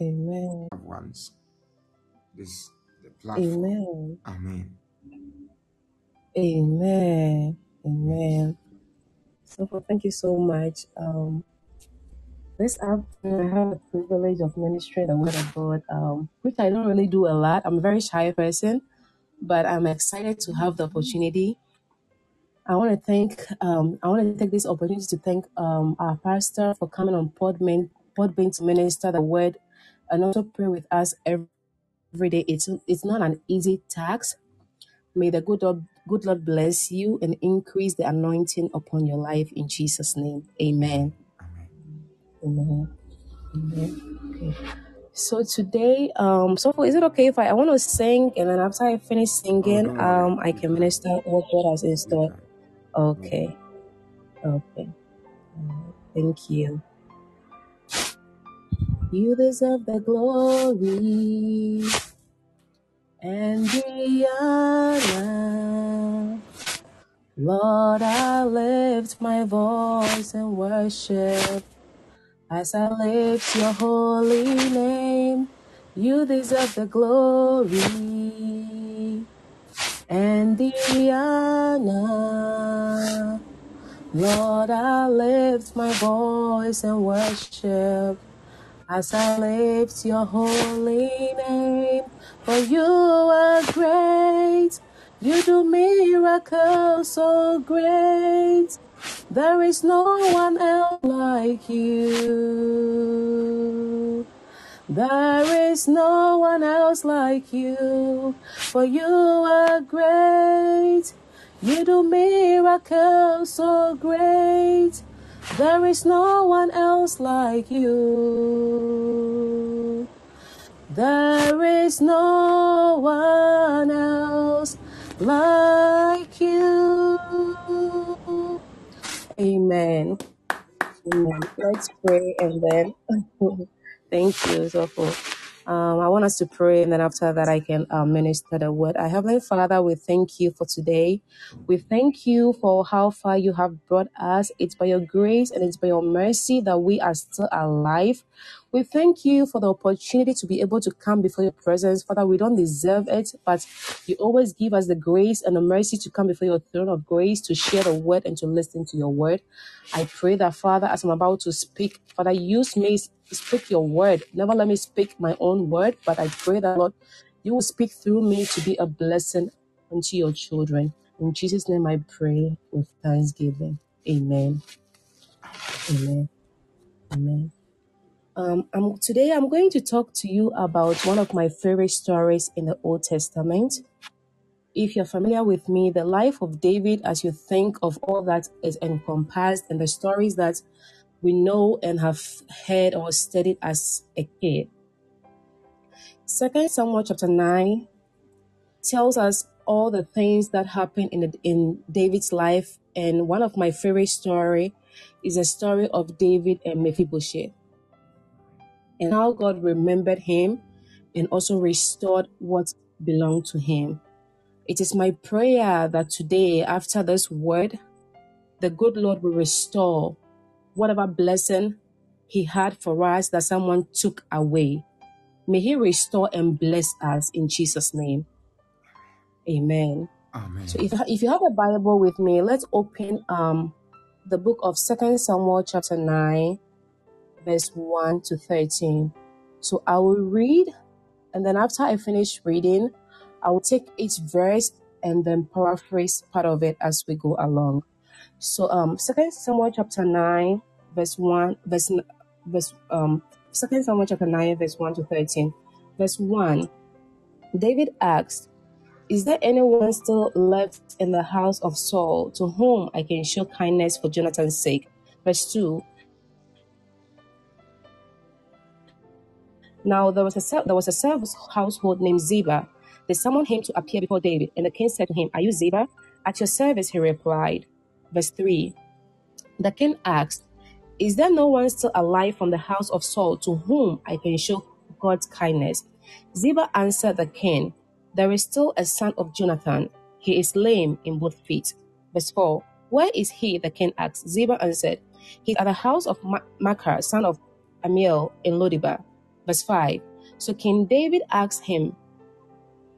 Amen. ones. This the platform. Amen. Amen. Amen. Amen. So thank you so much. Um this afternoon I have the privilege of ministering the word of God, um, which I don't really do a lot. I'm a very shy person, but I'm excited to have the opportunity. I want to thank um I want to take this opportunity to thank um our pastor for coming on Podman Podbean to minister the word and also pray with us every day. It's it's not an easy task May the good Lord, good Lord bless you and increase the anointing upon your life in Jesus' name. Amen. Amen. Amen. Okay. So today, um, so is it okay if I, I want to sing and then after I finish Oh, singing, worry. um, I can minister what God has in store? Okay. Okay. Thank you. You deserve the glory and the honor. Lord, I lift my voice and worship as I lift your holy name. You deserve the glory and the honor. Lord, I lift my voice and worship as I lift your holy name, for you are great. You do miracles so great. There is no one else like you. There is no one else like you, for you are great. You do miracles so great. There is no one else like you. There is no one else like you. Amen. Amen. Let's pray and then thank you, Zopho. Um, I want us to pray, and then after that, I can uh, minister the word. Our Heavenly Father, we thank you for today. We thank you for how far you have brought us. It's by your grace and it's by your mercy that we are still alive. We thank you for the opportunity to be able to come before your presence. Father, we don't deserve it, but you always give us the grace and the mercy to come before your throne of grace to share the word and to listen to your word. I pray that, Father, as I'm about to speak, Father, use me, speak your word. Never let me speak my own word, but I pray that, Lord, you will speak through me to be a blessing unto your children. In Jesus' name I pray with thanksgiving. Amen. Amen. Amen. Um, I'm, today I'm going to talk to you about one of my favorite stories in the Old Testament. If you're familiar with me, the life of David, as you think of all that is encompassed and the stories that we know and have heard or studied as a kid. Second Samuel chapter 9 tells us all the things that happened in, the, in David's life. And one of my favorite story is a story of David and Mephibosheth and how God remembered him and also restored what belonged to him. It is my prayer that today, after this word, the good Lord will restore whatever blessing He had for us that someone took away. May He restore and bless us in Jesus' name. Amen. Amen. So if, if you have a Bible with me, let's open um the book of Second Samuel chapter 9, verse 1 to 13. So I will read, and then after I finish reading, I will take each verse and then paraphrase part of it as we go along. So um Second Samuel chapter 9, verse 1, verse verse um Second Samuel chapter 9, verse 1 to 13. Verse 1, David asked, Is there anyone still left in the house of Saul to whom I can show kindness for Jonathan's sake? Verse 2, Now there was a there was a servant's household named Ziba. They summoned him to appear before David, and the king said to him, Are you Ziba? At your service, he replied. Verse 3, The king asked, Is there no one still alive from the house of Saul to whom I can show God's kindness? Ziba answered the king, There is still a son of Jonathan. He is lame in both feet. Verse 4 Where is he? The king asked. Ziba answered, He's at the house of Ma- Machir, son of Ammiel in Lodibar. Verse 5. So King David asked him,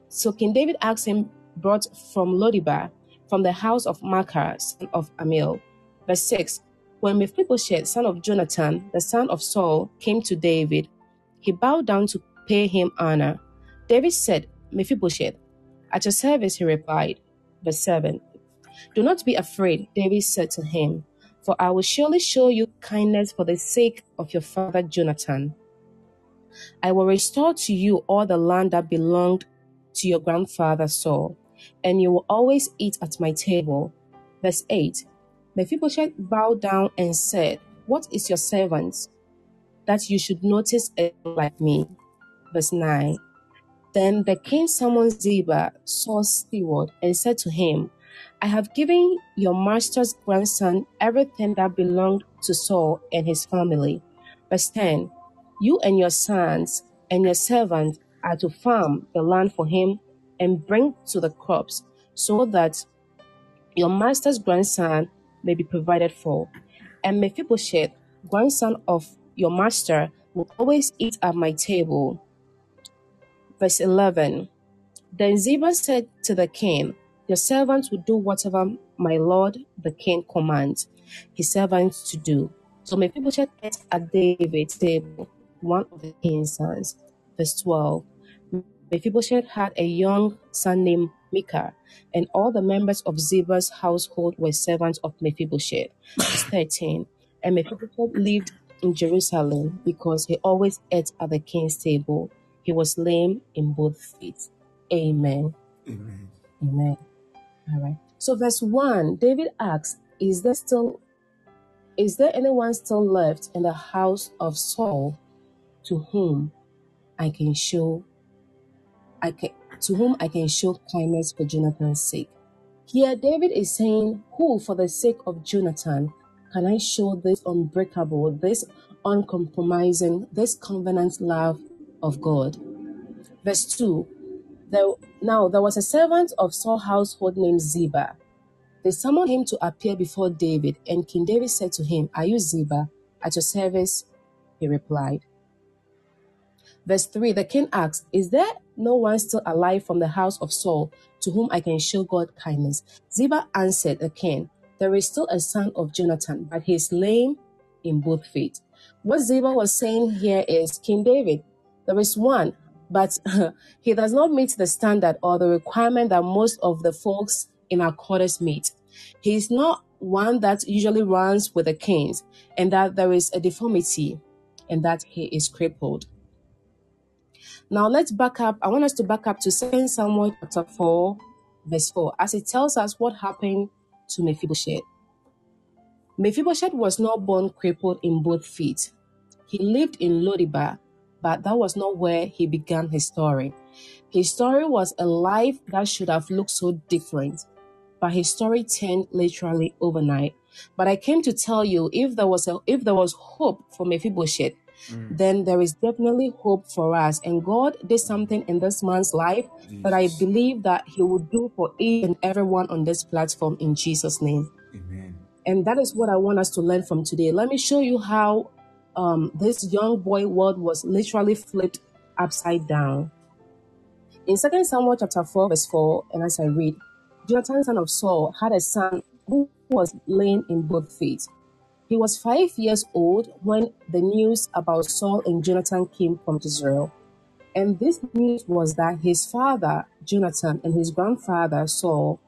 so King David asked him, brought from Lodibar, from the house of Maachah, son of Ammiel. Verse 6. When Mephibosheth, son of Jonathan, the son of Saul, came to David, he bowed down to pay him honor. David said, Mephibosheth, at your service, he replied. Verse 7. Do not be afraid, David said to him, for I will surely show you kindness for the sake of your father Jonathan. I will restore to you all the land that belonged to your grandfather Saul, and you will always eat at my table. Verse 8 Mephibosheth bowed down and said, What is your servant that you should notice a like me? Verse 9 Then the king summoned Ziba, Saul's steward, and said to him, I have given your master's grandson everything that belonged to Saul and his family. Verse 10 You and your sons and your servants are to farm the land for him and bring to the crops, so that your master's grandson may be provided for. And Mephibosheth, grandson of your master, will always eat at my table. Verse 11 Then Ziba said to the king, Your servants will do whatever my lord the king commands his servants to do. So Mephibosheth ate at David's table, one of the king's sons. Verse 12 Mephibosheth had a young son named Micah, and all the members of Ziba's household were servants of Mephibosheth. Verse 13. And Mephibosheth lived in Jerusalem because he always ate at the king's table. He was lame in both feet. Amen. Amen. Amen. All right. So verse 1, David asks, Is there still is there anyone still left in the house of Saul to whom I can show I can, to whom I can show kindness for Jonathan's sake. Here, David is saying, Who, for the sake of Jonathan, can I show this unbreakable, this uncompromising, this covenant love of God? Verse 2 there, Now there was a servant of Saul's household named Ziba. They summoned him to appear before David, and King David said to him, Are you Ziba? At your service, he replied. Verse 3 The king asked, Is there no one still alive from the house of Saul to whom I can show God kindness? Ziba answered the king, There is still a son of Jonathan, but he is lame in both feet. What Ziba was saying here is King David, there is one, but he does not meet the standard or the requirement that most of the folks in our quarters meet. He is not one that usually runs with the kings, and that there is a deformity, and that he is crippled. Now let's back up. I want us to back up to 2 Samuel chapter 4, verse 4, as it tells us what happened to Mephibosheth. Mephibosheth was not born crippled in both feet. He lived in Lodibar, but that was not where he began his story. His story was a life that should have looked so different, but his story turned literally overnight. But I came to tell you if there was a, if there was hope for Mephibosheth, Mm. then there is definitely hope for us. And God did something in this man's life that I believe that He will do for each and everyone on this platform in Jesus' name. Amen. And that is what I want us to learn from today. Let me show you how um, this young boy world was literally flipped upside down. In 2 Samuel chapter 4, verse 4, and as I read, Jonathan, son of Saul, had a son who was lame in both feet. He was five years old when the news about Saul and Jonathan came from Israel. And this news was that his father, Jonathan, and his grandfather, Saul,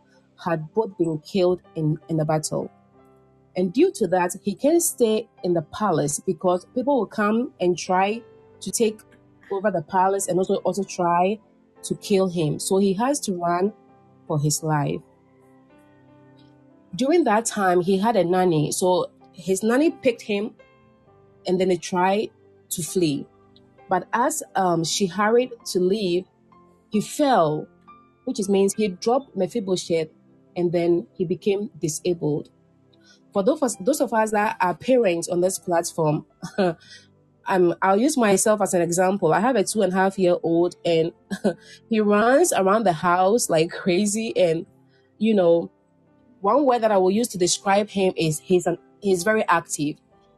had both been killed in, in the battle. And due to that, he can't stay in the palace because people will come and try to take over the palace and also, also try to kill him. So he has to run for his life. During that time, he had a nanny. So his nanny picked him and then they tried to flee. But as um, she hurried to leave, he fell, which means he dropped Mephibosheth and then he became disabled. For those of us, those of us that are parents on this platform, I'll use myself as an example. I have a two and a half year old and he runs around the house like crazy. And, you know, one word that I will use to describe him is he's an he's very active.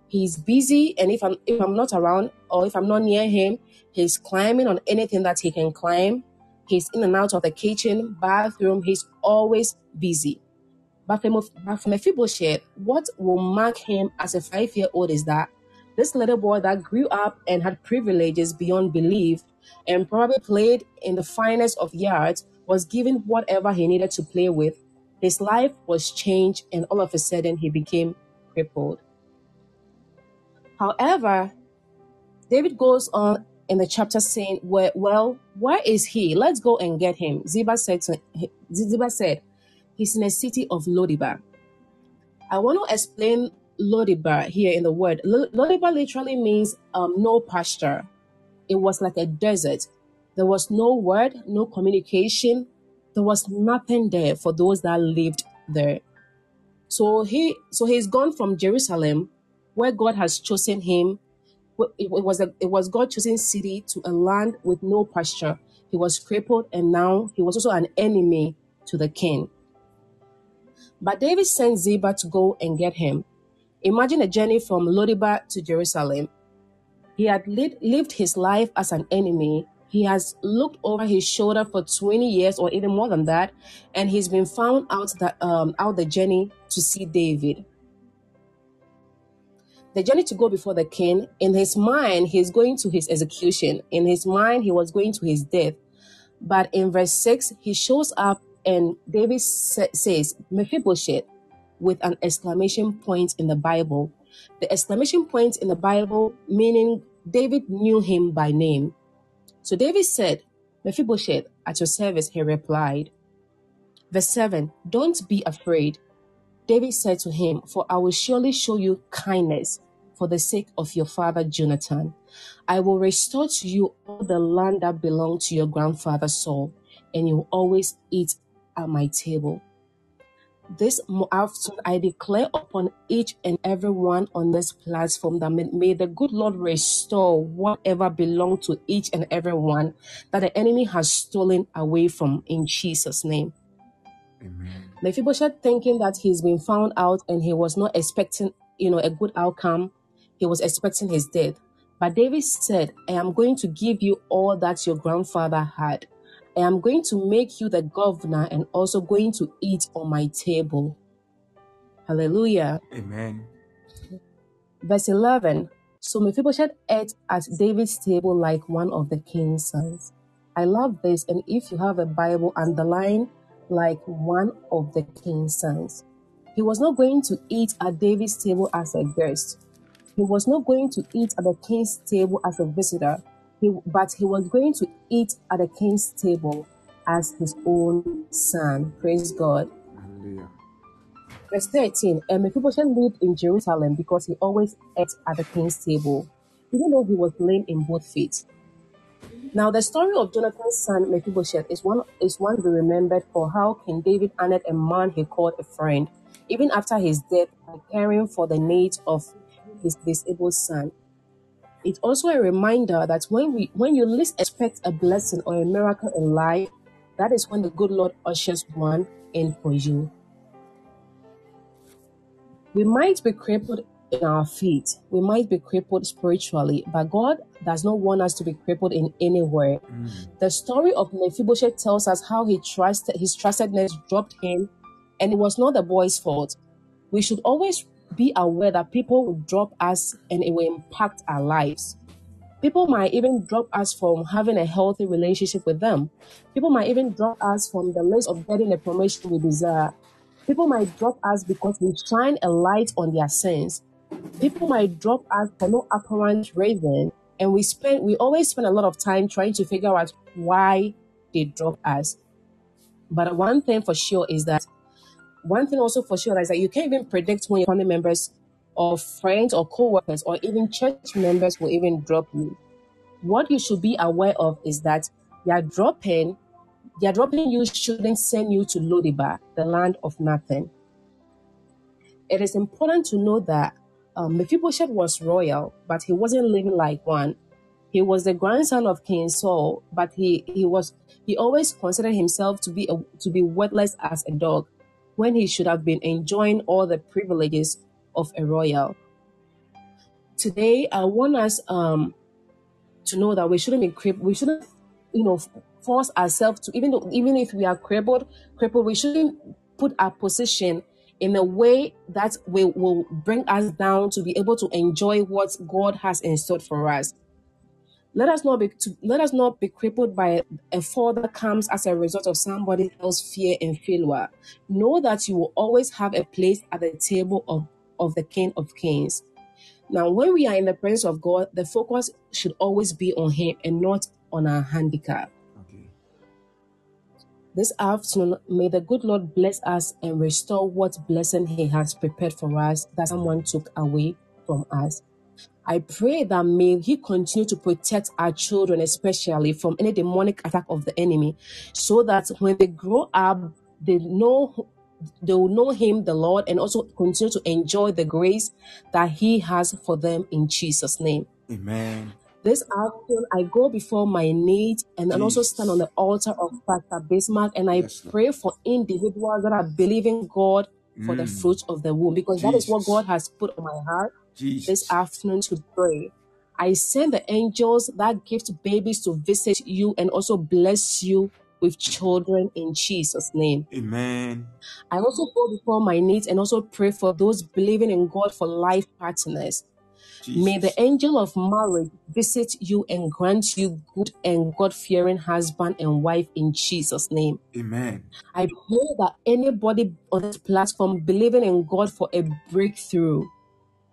He's busy, and if I'm if I'm not around or if I'm not near him, he's climbing on anything that he can climb. He's in and out of the kitchen, bathroom. He's always busy. But from a few for Mephibosheth, what will mark him as a five-year-old is that this little boy that grew up and had privileges beyond belief and probably played in the finest of yards was given whatever he needed to play with. His life was changed, and all of a sudden he became crippled. However, David goes on in the chapter saying, well, well, where is he? Let's go and get him. Ziba said, to, Ziba said, he's in a city of Lodibar. I want to explain Lodibar here in the word. Lodibar literally means um, no pasture. It was like a desert. There was no word, no communication. There was nothing there for those that lived there. So he, so he's gone from Jerusalem, where God has chosen him. It was a, it was God chosen city to a land with no pasture. He was crippled, and now he was also an enemy to the king. But David sent Ziba to go and get him. Imagine a journey from Lodibar to Jerusalem. He had lived his life as an enemy. He has looked over his shoulder for 20 years or even more than that, and he's been found out that um, out the journey to see David. The journey to go before the king. In his mind, he's going to his execution. In his mind, he was going to his death. But in verse 6, he shows up and David sa- says, Mephibosheth, with an exclamation point in the Bible. The exclamation point in the Bible meaning David knew him by name. So David said, Mephibosheth, at your service, he replied. Verse 7 Don't be afraid. David said to him, For I will surely show you kindness for the sake of your father Jonathan. I will restore to you all the land that belonged to your grandfather Saul, and you will always eat at my table. This afternoon, I declare upon each and every one on this platform that may, may the good Lord restore whatever belonged to each and every one that the enemy has stolen away from in Jesus' name. Amen. Mephibosheth thinking that he's been found out and he was not expecting, you know, a good outcome. He was expecting his death. But David said, I am going to give you all that your grandfather had. I am going to make you the governor and also going to eat on my table. Hallelujah. Amen. Verse 11 So Mephibosheth ate at David's table like one of the king's sons. I love this, and if you have a Bible, underline like one of the king's sons. He was not going to eat at David's table as a guest. He was not going to eat at the king's table as a visitor. He, but he was going to eat at the king's table as his own son. Praise God. Hallelujah. Verse 13 And Mephibosheth lived in Jerusalem because he always ate at the king's table, even though he was lame in both feet. Now, the story of Jonathan's son Mephibosheth is one, is one to be remembered for how King David honored a man he called a friend, even after his death, by caring for the needs of his disabled son. It's also a reminder that when we when you least expect a blessing or a miracle in life, that is when the good Lord ushers one in for you. We might be crippled in our feet. We might be crippled spiritually, but God does not want us to be crippled in any way. Mm. The story of Mephibosheth tells us how he trusted his trustedness dropped him, and it was not the boy's fault. We should always be aware that people will drop us and it will impact our lives. People might even drop us from having a healthy relationship with them. People might even drop us from the list of getting the promotion we desire. People might drop us because we shine a light on their sins. People might drop us for no apparent reason, and we spend we always spend a lot of time trying to figure out why they drop us. But one thing for sure is that one thing also for sure is that you can't even predict when your family members or friends or co-workers or even church members will even drop you. What you should be aware of is that they are dropping, they are dropping you shouldn't send you to Lodibar, the land of nothing. It is important to know that um, Mephibosheth was royal, but he wasn't living like one. He was the grandson of King Saul, but he, he was he always considered himself to be a, to be worthless as a dog when he should have been enjoying all the privileges of a royal. today I want us um to know that we shouldn't be crippled. We shouldn't, you know, force ourselves to even though even if we are crippled, crippled, we shouldn't put our position in a way that will, will bring us down to be able to enjoy what God has in store for us. Let us not be to, let us not be crippled by a fall that comes as a result of somebody else's fear and failure. Know that you will always have a place at the table of, of the King of Kings. Now, when we are in the presence of God, the focus should always be on Him and not on our handicap. Okay. This afternoon, may the good Lord bless us and restore what blessing He has prepared for us that someone took away from us. I pray that may He continue to protect our children, especially from any demonic attack of the enemy, so that when they grow up, they know they will know Him, the Lord, and also continue to enjoy the grace that He has for them in Jesus' name. Amen. This afternoon, I go before my needs and then also stand on the altar of Pastor Bismarck and I Yes, Lord. pray for individuals that are believing God for the Mm. fruit of the womb because that is what Jesus. God has put on my heart this afternoon to pray. I send the angels that gift babies to visit you and also bless you with children in Jesus' name. Amen. I also go before my needs and also pray for those believing in God for life partners. May the angel of marriage visit you and grant you good and God fearing husband and wife in Jesus' name. Amen. I pray that anybody on this platform believing in God for a breakthrough,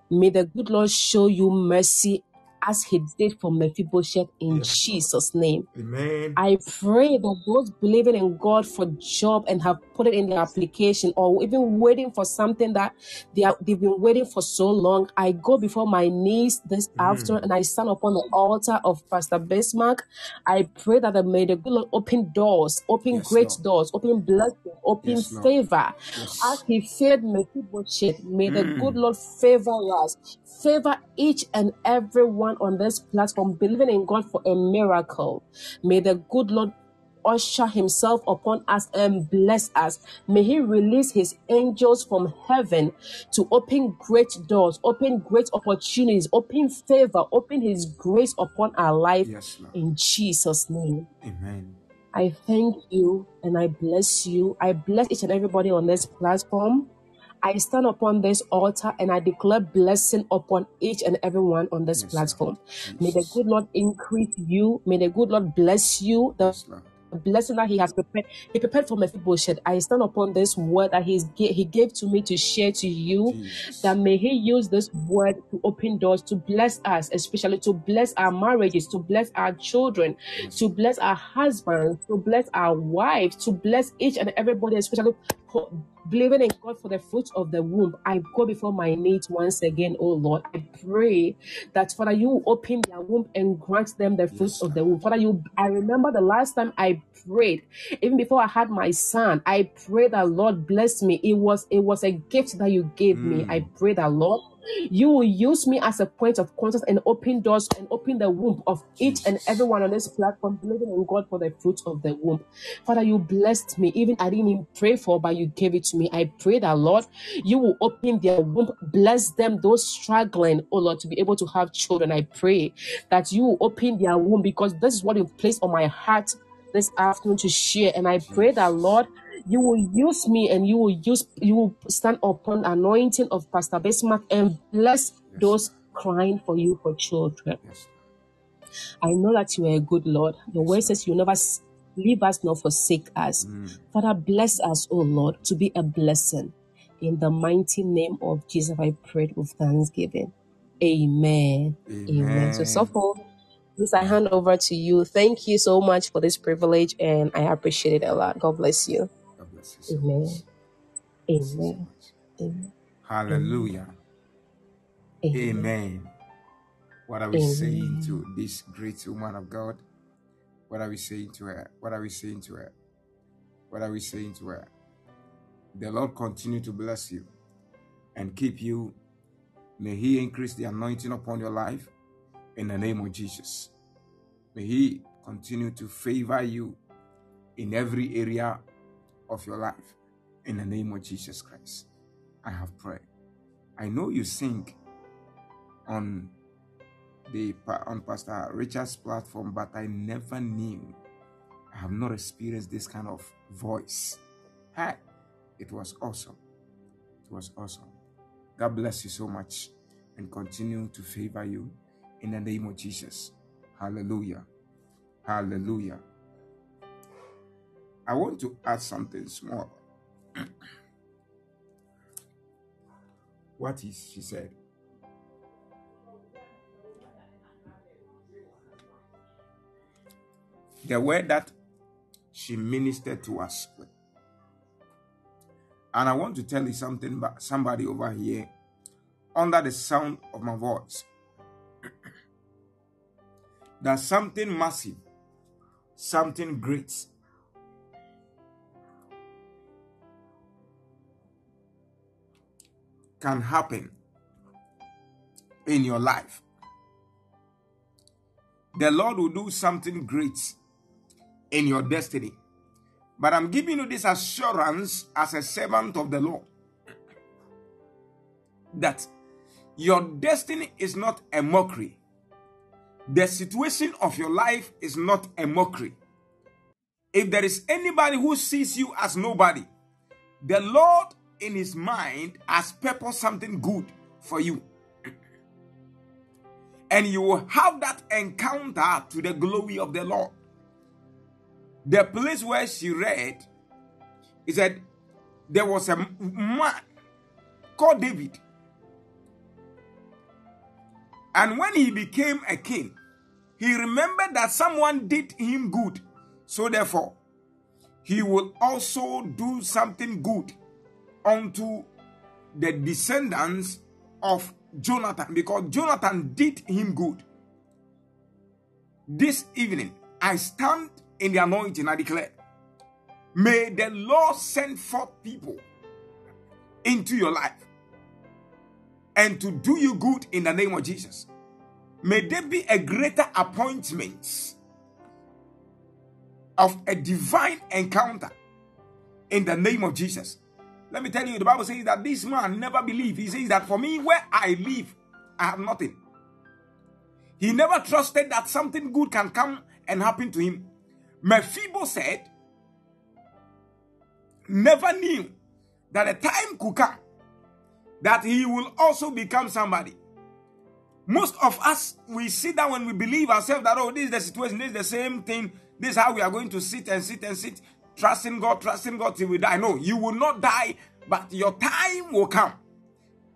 may the good Lord show you mercy as he did for Mephibosheth in Yes. Jesus' name. Amen. I pray that those believing in God for job and have put it in their application or even waiting for something that they are, they've been waiting for so long, I go before my knees this Mm. afternoon and I stand upon the altar of Pastor Bismarck. I pray that the, may the good Lord open doors, open Yes, great Lord. doors, open blessing, open Yes, favor. As he favored Mephibosheth, may the good Mm. Lord favor us, favor each and every one on this platform, believing in God for a miracle. May the good Lord usher himself upon us and bless us. May he release his angels from heaven to open great doors, open great opportunities, open favor, open his grace upon our life Yes, in Jesus' name. Amen. I thank you and I bless you. I bless each and everybody on this platform. I stand upon this altar and I declare blessing upon each and everyone on this Yes, Lord. platform. May the Jesus. good Lord increase you. May the good Lord bless you. The Yes, Lord. blessing that He has prepared, He prepared for Mephibosheth. I stand upon this word that He's ga- He gave to me to share to you. Jesus. That may He use this word to open doors, to bless us, especially to bless our marriages, to bless our children, Yes, to bless our husbands, to bless our wives, to bless each and everybody, especially believing in God for the fruit of the womb. I go before my needs once again, oh Lord. I pray that Father, you open their womb and grant them the fruit Yes, of the womb. Father, you I remember the last time I prayed, even before I had my son, I prayed that Lord bless me. It was it was a gift that you gave me. I Mm. pray that Lord you will use me as a point of contact and open doors and open the womb of each and everyone on this platform, believing in God for the fruit of the womb. Father, you blessed me. Even I didn't even pray for, but you gave it to me. I pray that Lord, you will open their womb, bless them, those struggling, oh Lord, to be able to have children. I pray that you will open their womb because this is what you placed on my heart this afternoon to share. And I pray that Lord, you will use me and you will use you will stand upon the anointing of Pastor Bismarck and bless Yes, those crying for you for children. Yes, I know that you are a good Lord. Your word says you never leave us nor forsake us. Mm. Father, bless us, O Lord, to be a blessing. In the mighty name of Jesus, I prayed with thanksgiving. Amen. Amen. So, Amen. Sopho, please, I hand over to you. Thank you so much for this privilege, and I appreciate it a lot. God bless you. Amen. much. Bless so Amen. Amen. Hallelujah. Amen. Amen. What are we saying to this great woman of God? What are we saying to her? What are we saying to her? What are we saying to her? The Lord continue to bless you and keep you. May He increase the anointing upon your life in the name of Jesus. May He continue to favor you in every area of your life in the name of Jesus Christ. I have prayed. I know you sing on the on Pastor Richard's platform, but I never knew. I have not experienced this kind of voice. Hey, it was awesome. It was awesome. God bless you so much and continue to favor you in the name of Jesus. Hallelujah. Hallelujah. I want to add something small. what is she said? The word that she ministered to us. And I want to tell you something about somebody over here under the sound of my voice. that something massive, something great can happen in your life. The Lord will do something great in your destiny. But I'm giving you this assurance as a servant of the Lord that your destiny is not a mockery. The situation of your life is not a mockery. If there is anybody who sees you as nobody, the Lord in his mind has purposed something good for you. And you will have that encounter to the glory of the Lord. The place where she read, he said, there was a man called David. And when he became a king, he remembered that someone did him good. So therefore, he will also do something good unto the descendants of Jonathan because Jonathan did him good. This evening, I stand in the anointing, I declare, may the Lord send forth people into your life and to do you good in the name of Jesus. May there be a greater appointment of a divine encounter in the name of Jesus. Let me tell you, the Bible says that this man never believed. He says that for me, where I live, I have nothing. He never trusted that something good can come and happen to him. Mephibosheth never knew that a time could come that he will also become somebody. Most of us, we sit down when we believe ourselves that, oh, this is the situation, this is the same thing, this is how we are going to sit and sit and sit, trusting God, trusting God till we die. No, you will not die, but your time will come.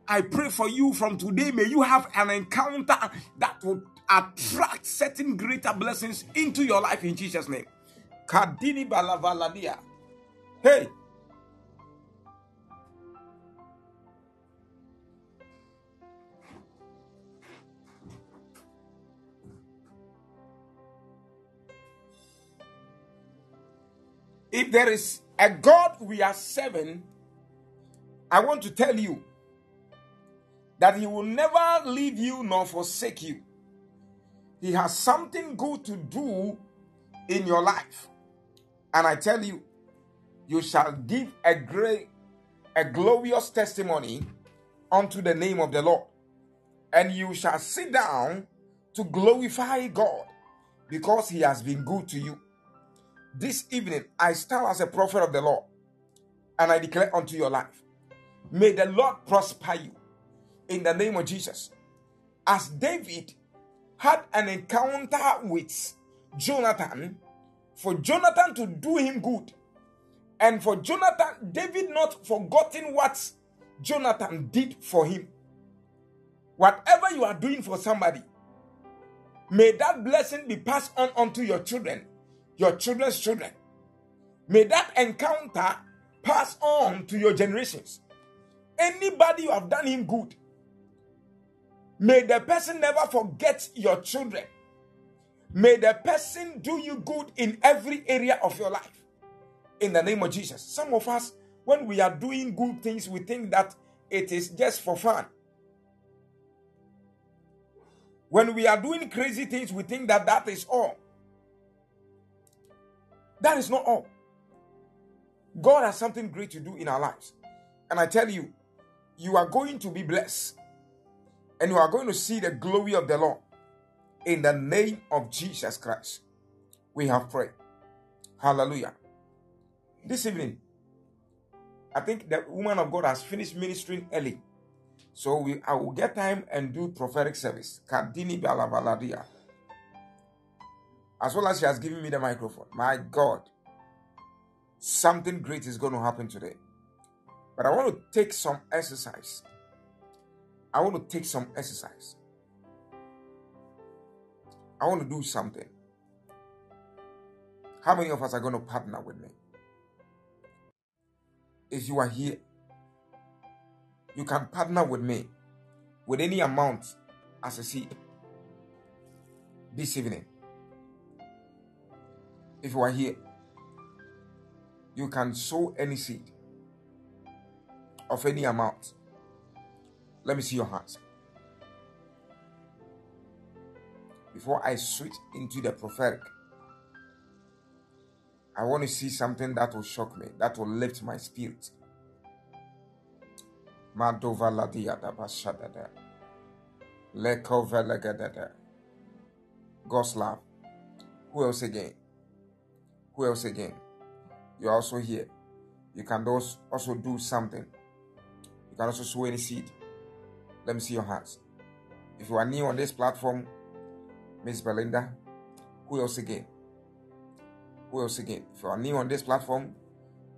I pray for you from today. May you have an encounter that will attract certain greater blessings into your life in Jesus' name. Kadini balavaladia. Hey. If there is a God we are serving, I want to tell you that He will never leave you nor forsake you. He has something good to do in your life. And I tell you, you shall give a great, a glorious testimony unto the name of the Lord. And you shall sit down to glorify God because he has been good to you. This evening, I stand as a prophet of the Lord and I declare unto your life, may the Lord prosper you in the name of Jesus. As David had an encounter with Jonathan, for Jonathan to do him good, and for Jonathan, David not forgotten what Jonathan did for him. Whatever you are doing for somebody, may that blessing be passed on unto your children, your children's children. May that encounter pass on to your generations. Anybody you have done him good, may the person never forget your children. May the person do you good in every area of your life. In the name of Jesus. Some of us, when we are doing good things, we think that it is just for fun. When we are doing crazy things, we think that that is all. That is not all. God has something great to do in our lives. And I tell you, you are going to be blessed. And you are going to see the glory of the Lord. In the name of Jesus Christ, we have prayed. Hallelujah. This evening, I think the woman of God has finished ministering early. So we I will get time and do prophetic service. Kadini Balabaladia. As well as she has given me the microphone. My God. Something great is going to happen today. But I want to take some exercise. I want to take some exercise. I want to do something. How many of us are going to partner with me? If you are here, you can partner with me with any amount as a seed this evening. If you are here, you can sow any seed of any amount. Let me see your hands. Before I switch into the prophetic, I want to see something that will shock me, that will lift my spirit. Madova Ladiada Bashadada. Leko Velegadada. Goslav. Who else again? Who else again? You're also here. You can also do something. You can also sow any seed. Let me see your hands. If you are new on this platform, Miss Belinda, who else again? Who else again? If you are new on this platform,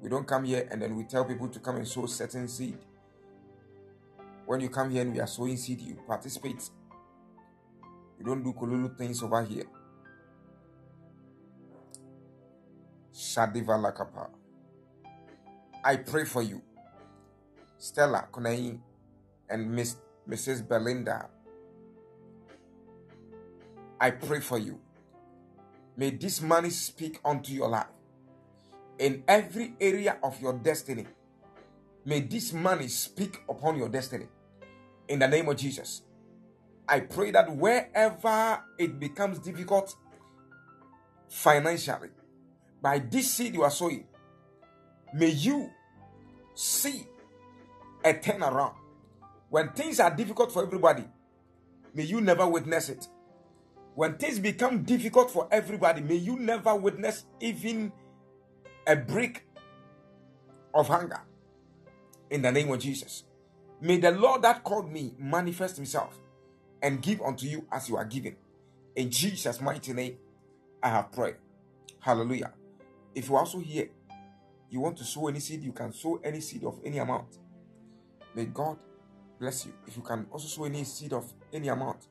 we don't come here and then we tell people to come and sow certain seed. When you come here and we are sowing seed, you participate. We don't do kolulu things over here. Shadiva Lakapa. I pray for you. Stella Konai and Miss Mrs. Belinda. I pray for you. May this money speak unto your life in every area of your destiny. May this money speak upon your destiny in the name of Jesus. I pray that wherever it becomes difficult financially, by this seed you are sowing, may you see a turnaround. When things are difficult for everybody, may you never witness it. When things become difficult for everybody, may you never witness even a break of hunger. In the name of Jesus. May the Lord that called me manifest himself and give unto you as you are given. In Jesus' mighty name, I have prayed. Hallelujah. If you also here, you want to sow any seed, you can sow any seed of any amount. May God bless you. If you can also sow any seed of any amount,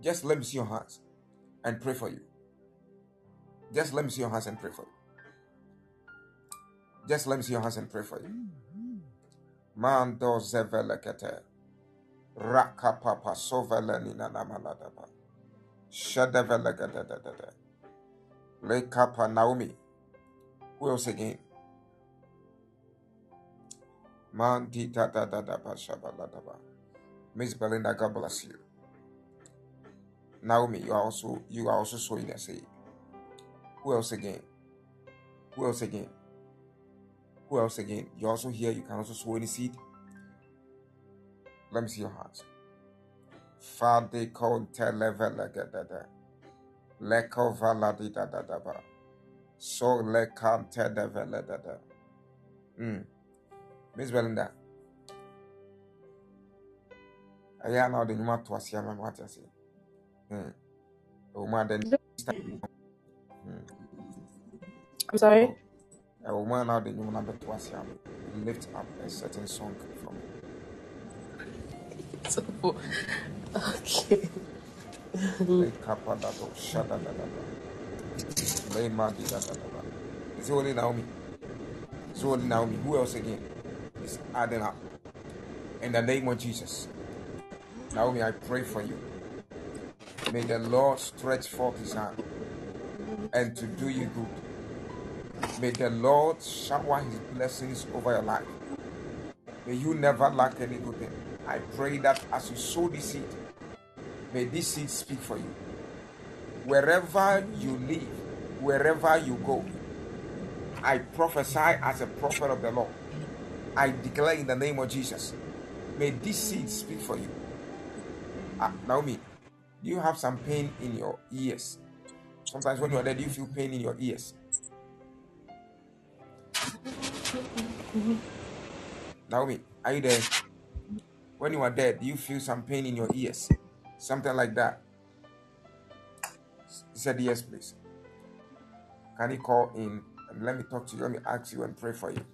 just let me see your hands and pray for you. Just let me see your hands and pray for you. Just let me see your hands and pray for you. Mando zevelekete. Rakapapa sovelenina namaladaba. Shadevelegadadadada. Lekapa Naomi. Else again? Da da da da da. Miss Belinda, God bless you. Naomi, you are also you are also sowing a seed. Who else again? Who else again? Who else again? You're also here. You can also sow any seed. Let me see your hands. Fade konte levelegedede. Leko valadi da da da ba. So lekante develedede. Hmm. Miss Belinda. Aya na ɔde nnwuma to ase ama mo ate ase. Hmm. Ɛwɔ mu then hmm. I'm sorry. a na ɔde nnwuma no abɛto ase ama. Lift up a certain song from So, okay. Lekapa da do shada da da da. Lema di da da da da. Is it only Naomi? It's only Naomi? Who else again? It's adding up. In the name of Jesus. Naomi, I pray for you. May the Lord stretch forth his hand and to do you good. May the Lord shower his blessings over your life. May you never lack any good thing. I pray that as you sow this seed, may this seed speak for you. Wherever you live, wherever you go, I prophesy as a prophet of the Lord. I declare in the name of Jesus, may this seed speak for you. Ah, Naomi, do you have some pain in your ears? Sometimes when you are there, you feel pain in your ears? Naomi, are you there? When you are there, do you feel some pain in your ears? Something like that. Said, Yes, please. Can you call in and let me talk to you? Let me ask you and pray for you.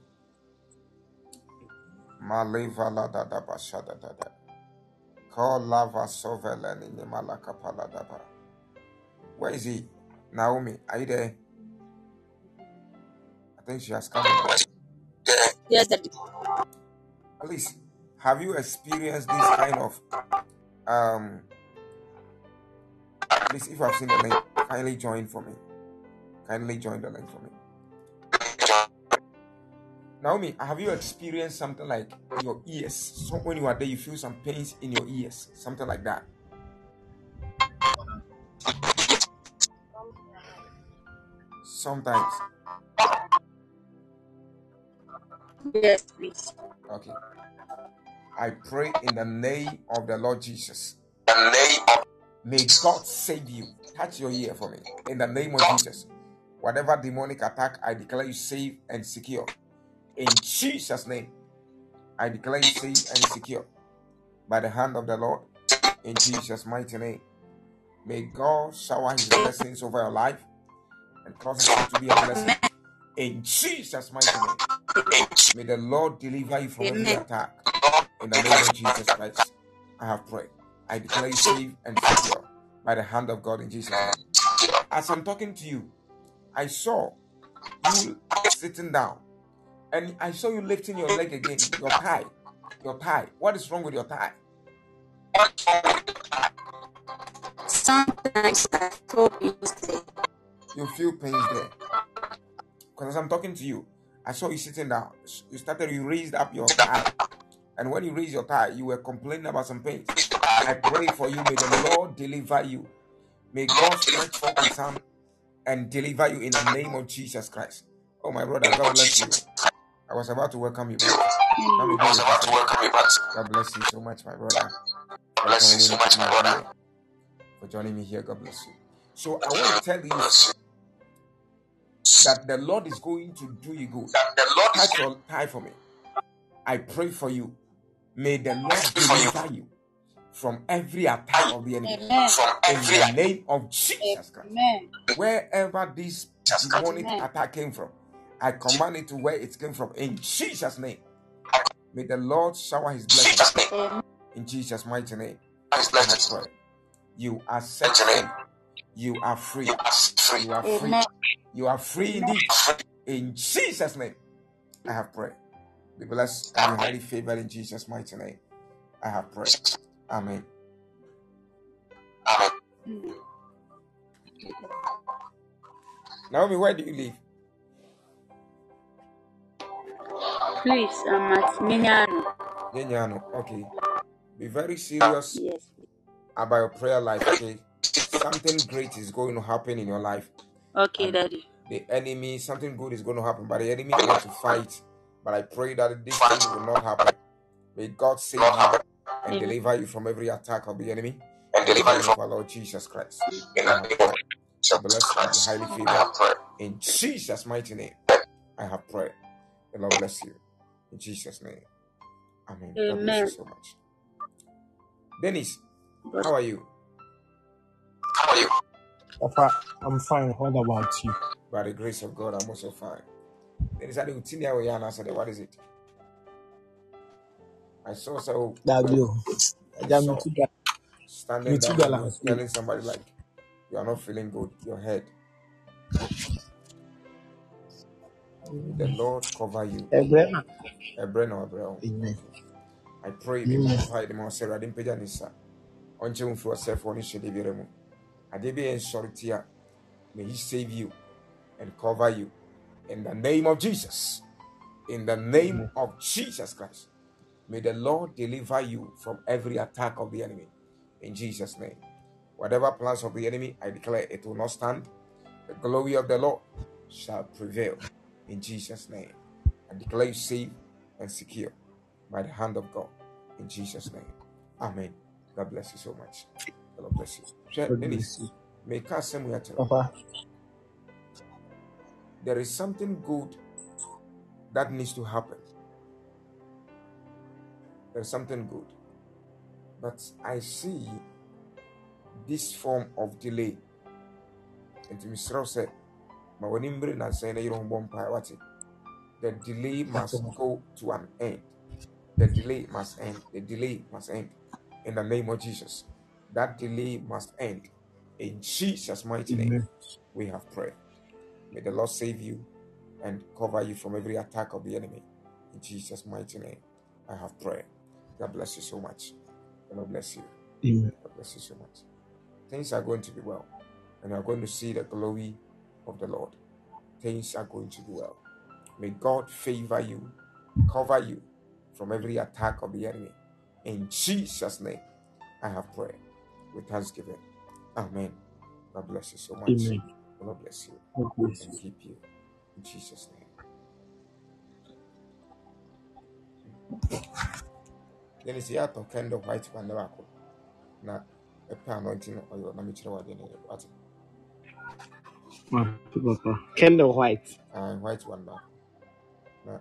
Where is he? Naomi, are you there? I think she has come. Yes, Daddy. Please, have you experienced this kind of um please if you have seen the link, kindly join for me. Kindly join the link for me. Naomi, have you experienced something like your ears? So when you are there, you feel some pains in your ears, something like that. Sometimes. Yes, please. Okay. I pray in the name of the Lord Jesus. May God save you. Touch your ear for me. In the name of Jesus. Whatever demonic attack, I declare you safe and secure. In Jesus' name, I declare you safe and secure. By the hand of the Lord. In Jesus' mighty name. May God shower his blessings over your life and cause it to be a blessing. In Jesus' mighty name. May the Lord deliver you from every attack. In the name of Jesus Christ, I have prayed. I declare you safe and secure by the hand of God in Jesus'. As I'm talking to you, I saw you sitting down and I saw you lifting your leg again, your thigh. Your thigh. What is wrong with your thigh? You feel pains there. Because as I'm talking to you, I saw you sitting down. You started, you raised up your thigh. And when you raised your thigh, you were complaining about some pains. I pray for you. May the Lord deliver you. May God stretch forth his hand and deliver you in the name of Jesus Christ. Oh, my brother, God bless you. I was about to welcome you back. Let me do it. God bless you so much, my brother. For joining me here. For joining me here. God bless you. So I want to tell you that the Lord is going to do you good. Touch your thigh for me. I pray for you. May the Lord deliver you from every attack of the enemy. Amen. In the name of Jesus Christ. Amen. Wherever this demonic attack came from, I command it to where it came from. In Jesus' name. May the Lord shower his blessings. Amen. In Jesus' mighty name. I have prayed. You are set free. You are free. You are free. You are free indeed. In Jesus' name. I have prayed. Be blessed and be highly favored in Jesus' mighty name. I have prayed. Amen. Naomi, where do you live? Please, I'm at Minyano. Yenyano. Okay. Be very serious Yes. about your prayer life, okay? Something great is going to happen in your life. Okay, And Daddy. the enemy, something good is going to happen, but the enemy wants to fight. But I pray that this thing will not happen. May God save you and Amen. deliver you from every attack of the enemy. And deliver you from our Lord Jesus Christ. I have prayed. Blessed and be highly favored. In Jesus' mighty name, I have prayed. The Lord bless you. In Jesus' name. Amen. God bless Amen. you so much. Dennis, how are you? How are you? Papa, I'm fine. What about you? By the grace of God, I'm also fine. Dennis, I didn't tell you and I said, what is it? I saw so W. I Ajá mi saw tú ga standing tú down and la you was telling somebody like you are not feeling good, your head. May the Lord cover you. ẹgbẹ́ náà. Ebre no ebre o. Amen. I pray me Amen. mo pa de mo sɛ Awurade mpagya ne nsa. Ɔnkyɛ wo mfiri ɔsɛefoɔ ne hyɛde biara mu. Adeɛ bi yɛ nsɔre tia. May he save you and cover you. In the name of Jesus. In the name of Jesus Christ. May the Lord deliver you from every attack of the enemy. In Jesus' name. Whatever plans of the enemy, I declare it will not stand. The glory of the Lord shall prevail. In Jesus' name. I declare you safe and secure by the hand of God. In Jesus' name. Amen. God bless you so much. God bless you. Hwɛ, God Dennis, bless you. meka asɛm yi akyerɛ wo. Papa, There is something good that needs to happen. There's something good. But I see this form of delay. Wo sɛ ma w'ani mmere nansɛn na yere ho bɔ mpae wate. The delay must go to an end. The delay must end. The delay must end. In the name of Jesus. That delay must end. In Jesus' mighty name, Amen. we have prayed. May the Lord save you and cover you from every attack of the enemy. In Jesus' mighty name, I have prayed. God bless you so much. God bless you. Amen. God bless you so much. Things are going to be well, and you are going to see the glory of the Lord. Things are going to be well. May God favor you, cover you from every attack of the enemy. In Jesus' name, I have prayed with thanksgiving. Amen. God bless you so much. Amen. God bless you God bless and you. keep you. In Jesus' name. Then it's the of kind of white one never could. Na ɛpɛ anointing no ɔyɛ na mekyerɛ wo adeɛ no yɛ wate Mate, Papa. Candle white. Ah, white one baako na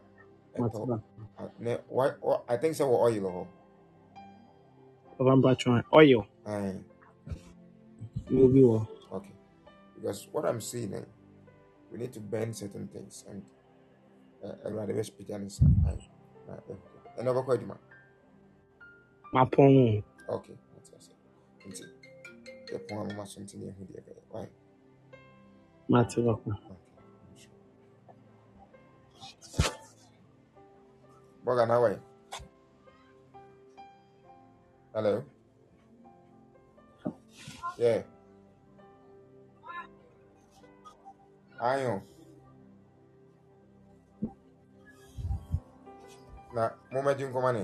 Mate, ɛtɔ Papa. ah, ne white ɔ- I think sɛ wɔ oil wɔ hɔ Papa, I'm back. Oil. Aye, You'll be well. okay because what I'm seeing eh, we need to burn certain things and uh, Awurade bɛspagya ne nsa Aye, na ɛhɔ ɛna ɔbɛkɔ adwuma My pong. okay mate ase nti yɛpɔn amoma so nti ne yɛhu deɛ ɛbɛyɛ Why? Mate, Papa. how are you? Hello? Yeah. Ayo. Na, moma di nkɔma ne.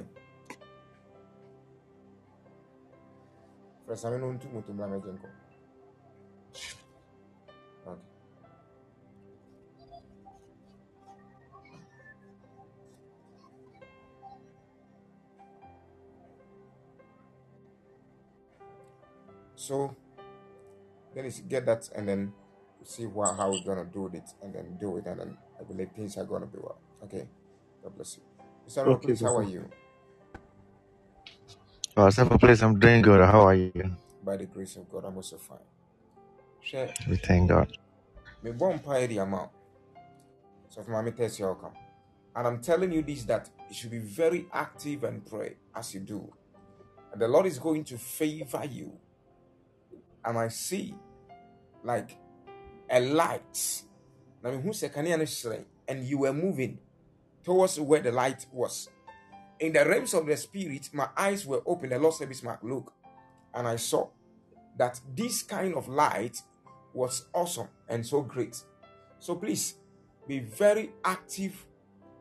Frɛsame no ntu mutu mmra mɛgye nkɔ. Okay. So, then is get that and then see what, how we're gonna do it and then do it and then I believe things are gonna be well. Okay. God bless you. Mr. Okay, how are you? Oh, Simple Place, I'm doing good. How are you? By the grace of God, I'm also fine. Share We thank God. me bomb pie the amount. So if mommy tells you come. And I'm telling you this that you should be very active and pray as you do. And the Lord is going to favor you. And I see like a light. Now who say can you and you were moving towards where the light was. In the realms of the spirit, my eyes were open. The Lord said, "Bismarck, look, and I saw that this kind of light was awesome and so great. So please be very active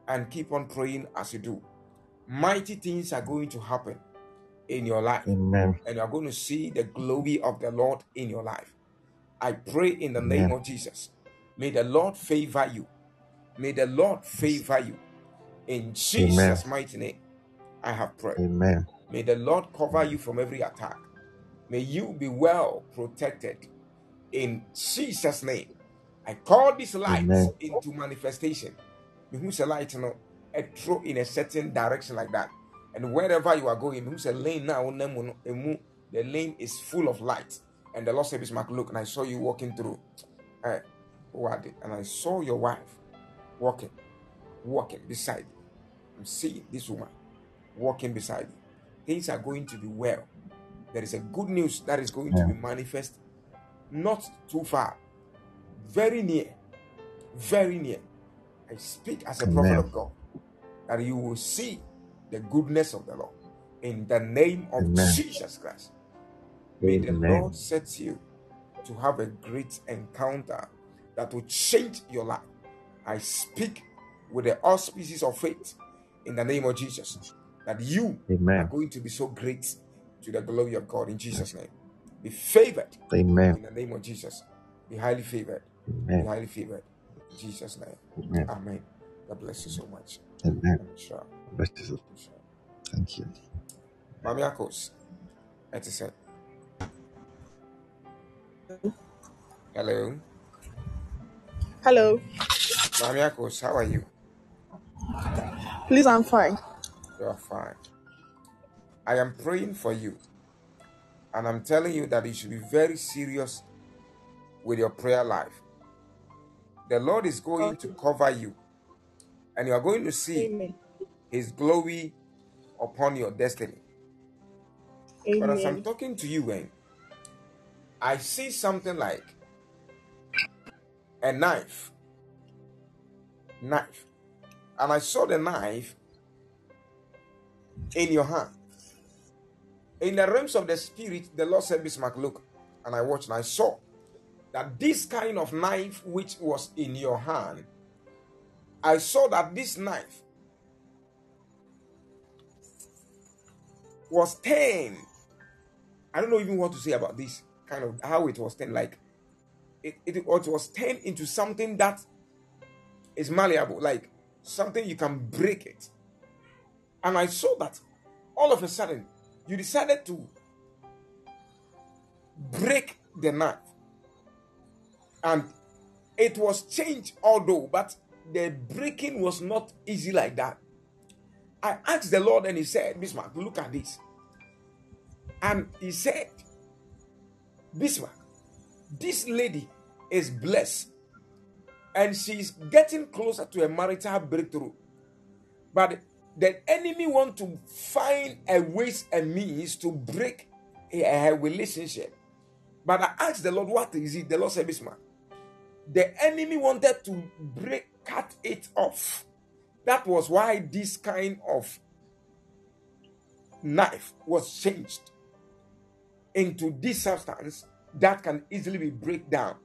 and keep on praying as you do. Mighty things are going to happen in your life, Amen. and you are going to see the glory of the Lord in your life. I pray in the name of Jesus. May the Lord favor you. May the Lord favor you. In Jesus' mighty name, I have prayed. Amen. May the Lord cover you from every attack. May you be well protected. In Jesus' name, I call this light Amen. into manifestation. Who's a light no, a throw in a certain direction like that. And wherever you are going, who's a lane now, the lane is full of light. And the Lord said, Bismarck, look, and I saw you walking through. Uh, what? And I saw your wife walking, walking beside you. I'm seeing this woman walking beside you. Things are going to be well. There is a good news that is going to be manifest not too far, very near, very near. I speak as a prophet of God that you will see the goodness of the Lord in the name of Amen. Jesus Christ. May the Lord set you to have a great encounter that will change your life. I speak with the auspices of faith in the name of Jesus that you Amen. are going to be so great to the glory of God in Jesus' name. Be favored Amen. in the name of Jesus. Be highly favored. Be Amen. highly favored. In Jesus' name. Amen. Amen. God bless you so much. Amen. I'm sure. Bless you. I'm sure. Thank you. Mami Akos, ɛte sɛ hello Hello. maame akos how are you Please, I'm fine. You are fine i am praying for you. And i'm telling you that you should be very serious with your prayer life. The lord is going to cover you. And you are going to see Amen. his glory upon your destiny. But as i'm talking to you eh, i see something like a knife. Knife. And i saw the knife in your hand. In the realms of the spirit the lord said bismarck look. And i watched and i saw that this kind of knife which was in your hand i saw that this knife was turned i don't know even what to say about this kind of how it was turned like it, it, it was turned into something that is malleable like something you can break it and i saw that all of a sudden you decided to break the knife. And it was changed although but the breaking was not easy like that. I asked the lord and he said bismarck look at this. And he said bismarck this lady is blessed and she's getting closer to a marital breakthrough. But the enemy want to find a ways and means to break a, relationship. But i asked the lord what is it? The lord said bismarck the enemy wanted to break cut it off. That was why this kind of knife was changed into this substance that can easily be break down.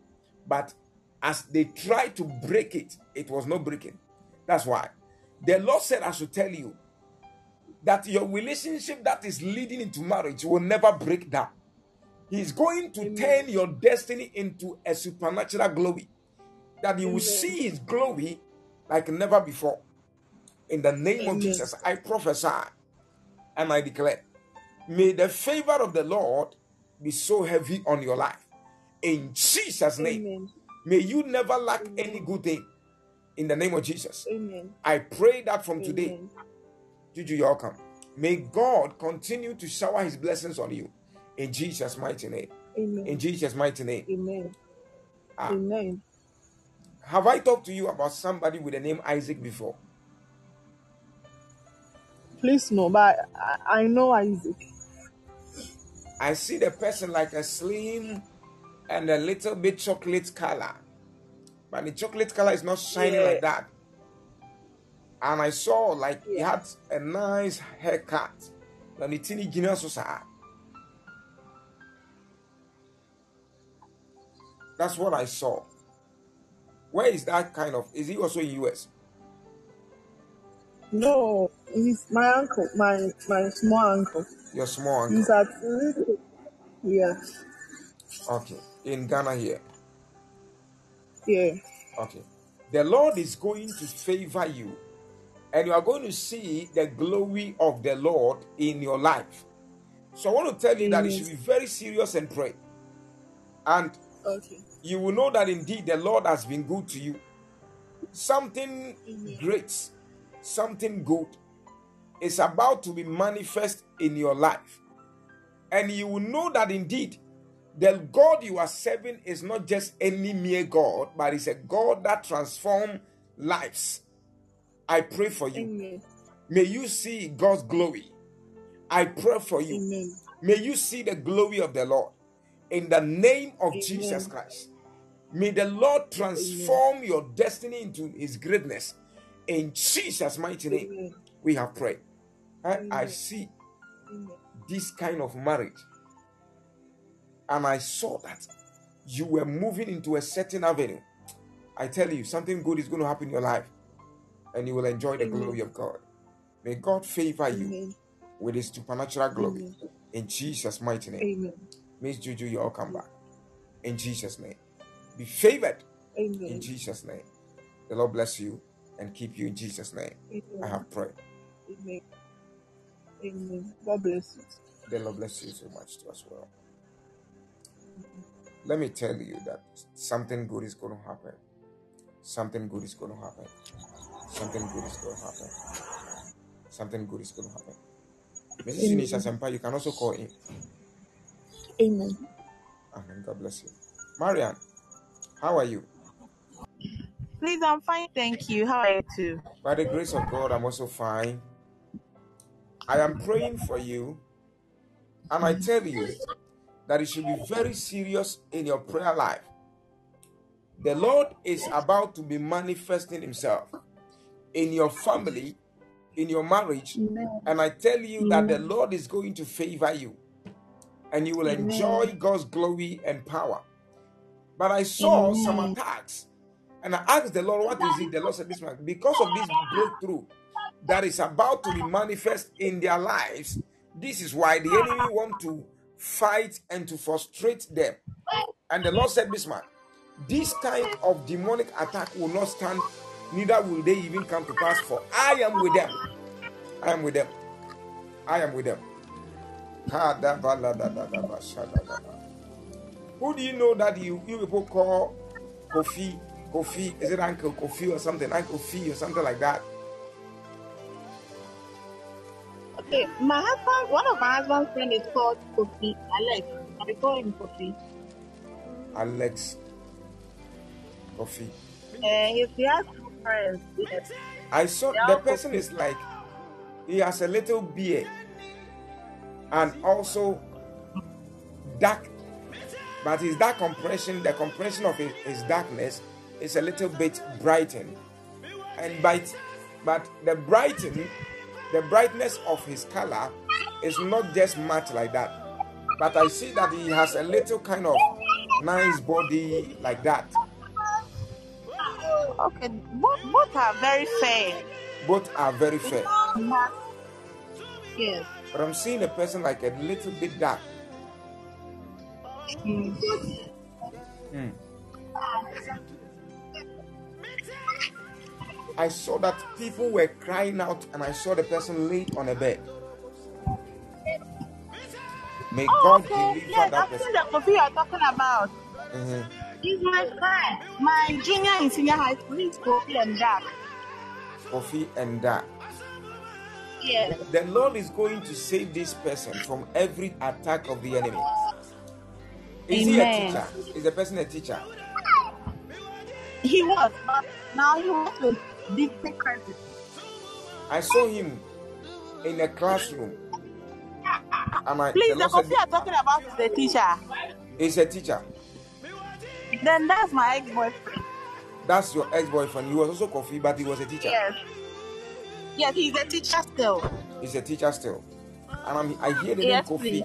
But as they tried to break it it was not breaking. That's why the lord said i should tell you that your relationship that is leading into marriage will never break down he's going to Amen. turn your destiny into a supernatural glory that you will Amen. see his glory like never before in the name of jesus i prophesy and i declare may the favor of the lord be so heavy on your life in jesus name Amen. may you never lack any good thing in the name of jesus Amen. i pray that from today Amen. juju you're welcome may god continue to shower his blessings on you in jesus mighty name Amen. in jesus mighty name Amen. ah, Amen. have i talked to you about somebody with the name isaac before Please no, but I, I know Isaac. i see the person like a slim and a little bit chocolate color but the chocolate color is not shining Yeah. like that. And i saw like he had a nice haircut. And the teeny guinea so sad that's what i saw. Where is that kind of is he also in us No, he's my uncle, my my small uncle. your small uncle. He's at yeah, okay in ghana here yeah. okay the lord is going to favor you and you are going to see the glory of the lord in your life so i want to tell you that you should be very serious and pray and Okay. you will know that indeed the lord has been good to you something Amen. great something good is about to be manifest in your life and you will know that indeed the God you are serving is not just any mere God, but it's a God that transforms lives. I pray for you. Amen. May you see God's glory. I pray for you. Amen. May you see the glory of the Lord in the name of Jesus Christ. May the Lord transform your destiny into His greatness. In Jesus' mighty name, Amen. we have prayed. I, I see Amen. this kind of marriage, and I saw that you were moving into a certain avenue. I tell you, something good is going to happen in your life, and you will enjoy the Amen. glory of God. May God favor you Amen. with His supernatural glory. Amen. In Jesus' mighty name. Amen. Miss Juju, you all come back. In Jesus' name. Be favored in Jesus' name. The Lord bless you and keep you in Jesus' name. I have prayed. Amen. Amen. God bless you. The Lord bless you so much too as well. Let me tell you that something good is going to happen. Something good is going to happen. Something good is going to happen. Something good is going to happen. Mrs. Sinisha Sempa, you can also call in. Amen. Amen. God bless you. Marian, how are you? Please, I'm fine, thank you. How are you too? By the grace of God, I'm also fine. I am praying for you, and I tell you that you should be very serious in your prayer life. The Lord is about to be manifesting Himself in your family, in your marriage, and I tell you that the Lord is going to favor you and you will enjoy God's glory and power. But I saw some attacks and I asked the Lord, What is it? The Lord said, This man, because of this breakthrough that is about to be manifest in their lives, this is why the enemy want to fight and to frustrate them. And the Lord said, This man, this kind of demonic attack will not stand, neither will they even come to pass, for I am with them. I am with them. I am with them. Who do you know that you, you people call Kofi? Kofi, is it Uncle Kofi or something? Uncle Kofi or something like that? Okay, my husband, one of my husband's friend is called Kofi Alex. I call him Kofi. Alex Kofi. Uh, he has two friends. Yes. I saw They the person Kofi. is like he has a little beard and also dark, but his dark compression, the compression of his, his darkness is a little bit brightened, and but but the brighten, the brightness of his color is not just much like that, but I see that he has a little kind of nice body like that. Okay, both, both are very fair. Both are very fair, Yes. but I'm seeing a person like a little bit dark. Mm. Hmm. I saw that people were crying out, and I saw the person laid on a bed. May Oh, God okay. deliver Yes, that person. the Kofi you are talking about. Mhm. He's my friend. My junior in senior high school. He's Kofi and Jack. Kofi and that. Yes. The Lord is going to save this person from every attack of the enemy. Is he a teacher? Is the person a teacher? He was, but now he wants to different. I saw him in a classroom, ah, and I, Please, the the Lord Kofi said, you are talking about is the teacher. "He's a teacher." Then that's my ex-boyfriend. That's your ex-boyfriend. He was also Kofi, but he was a teacher. Yes. Yes, he's a teacher still. He's a teacher still. And I'm, I hear the name Yes, Kofi. please.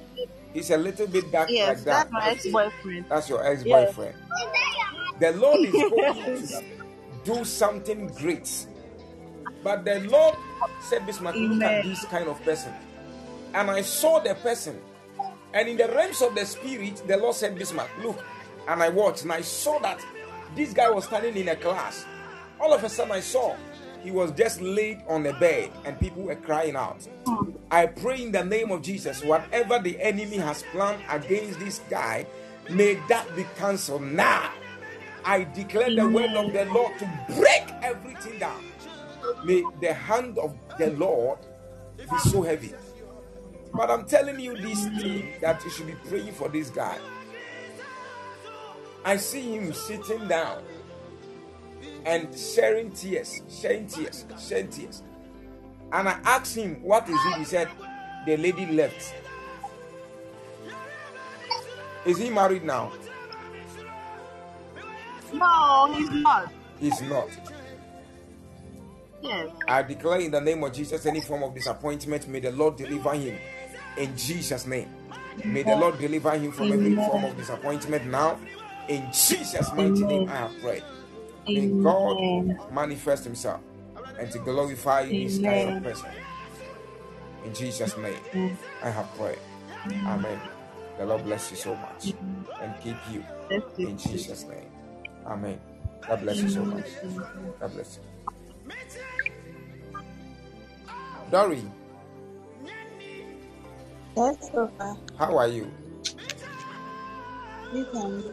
He's a little bit dark Yes, like that. that's my ex-boyfriend. That's your ex-boyfriend. The Lord is going to do something great. But the Lord said, Bismarck, look at this kind of person. And I saw the person. And in the realms of the spirit, the Lord said, Bismarck, look. And I watched and I saw that this guy was standing in a class. All of a sudden, I saw he was just laid on a bed and people were crying out. Hmm. I pray in the name of Jesus, whatever the enemy has planned against this guy, may that be cancelled now. I declare the word of the Lord to break everything down. May the hand of the Lord be so heavy. But I'm telling you this thing that you should be praying for this guy. I see him sitting down and sharing tears, sharing tears, sharing tears. And I asked him, What is it? He said, The lady left. Is he married now? No, he's not. He's not. Yes. I declare in the name of Jesus any form of disappointment, may the Lord deliver him in Jesus' name. May the Lord deliver him from every form of disappointment now. In Jesus' mighty name, I have prayed. May God Amen. manifest himself and to glorify His kind of person. In Jesus' name, I have prayed. Amen. The Lord bless you so much and keep you in Jesus' name. Amen. God bless you so much. God bless you. Dory, Yes, Papa. How are you? You can.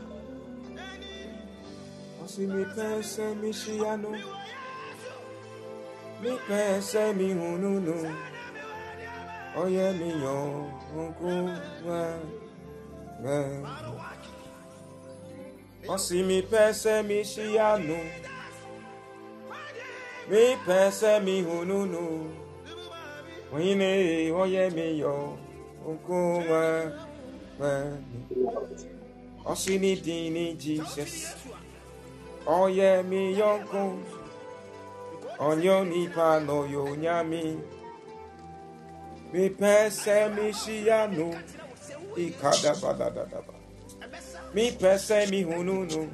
Osi mi pese mi shiano, mi pese mi hununu, oye mi yo unku wa Osi mi pese mi shiano, mi pese mi hununu, oye oye mi yo unku wa me. Osi ni. Dini Jesus. Oye mi yonko Onyo nipa no yo nyami Mi. Pese mi shiyano Ikada badadadaba Mi pese mi hununu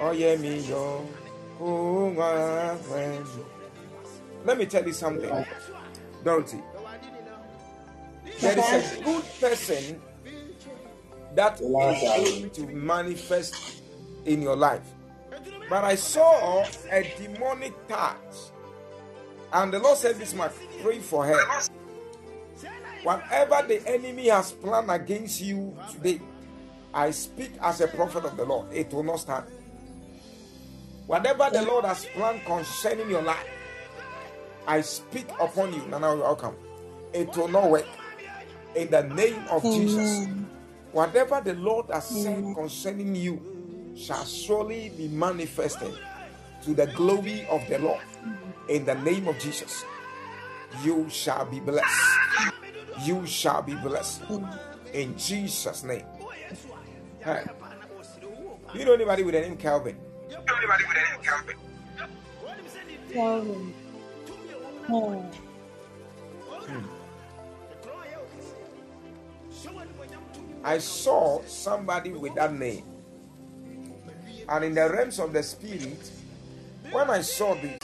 Oye mi yo Let me tell you something Dorothy There is a good person that is going to manifest in your life. But I saw a demonic touch. And the Lord said this much pray for her. Whatever the enemy has planned against you today, I speak as a prophet of the Lord, it will not stand. Whatever the Lord has planned concerning your life, I speak upon you, now welcome. It will not work. In the name of Jesus. Whatever the Lord has said concerning you, shall surely be manifested to the glory of the Lord. In the name of Jesus, you shall be blessed. You shall be blessed. In Jesus' name. Hey. You know anybody with the name Calvin? Anybody with the name Calvin? Calvin. Oh. I saw somebody with that name. And in the realms of the spirit, when I saw this,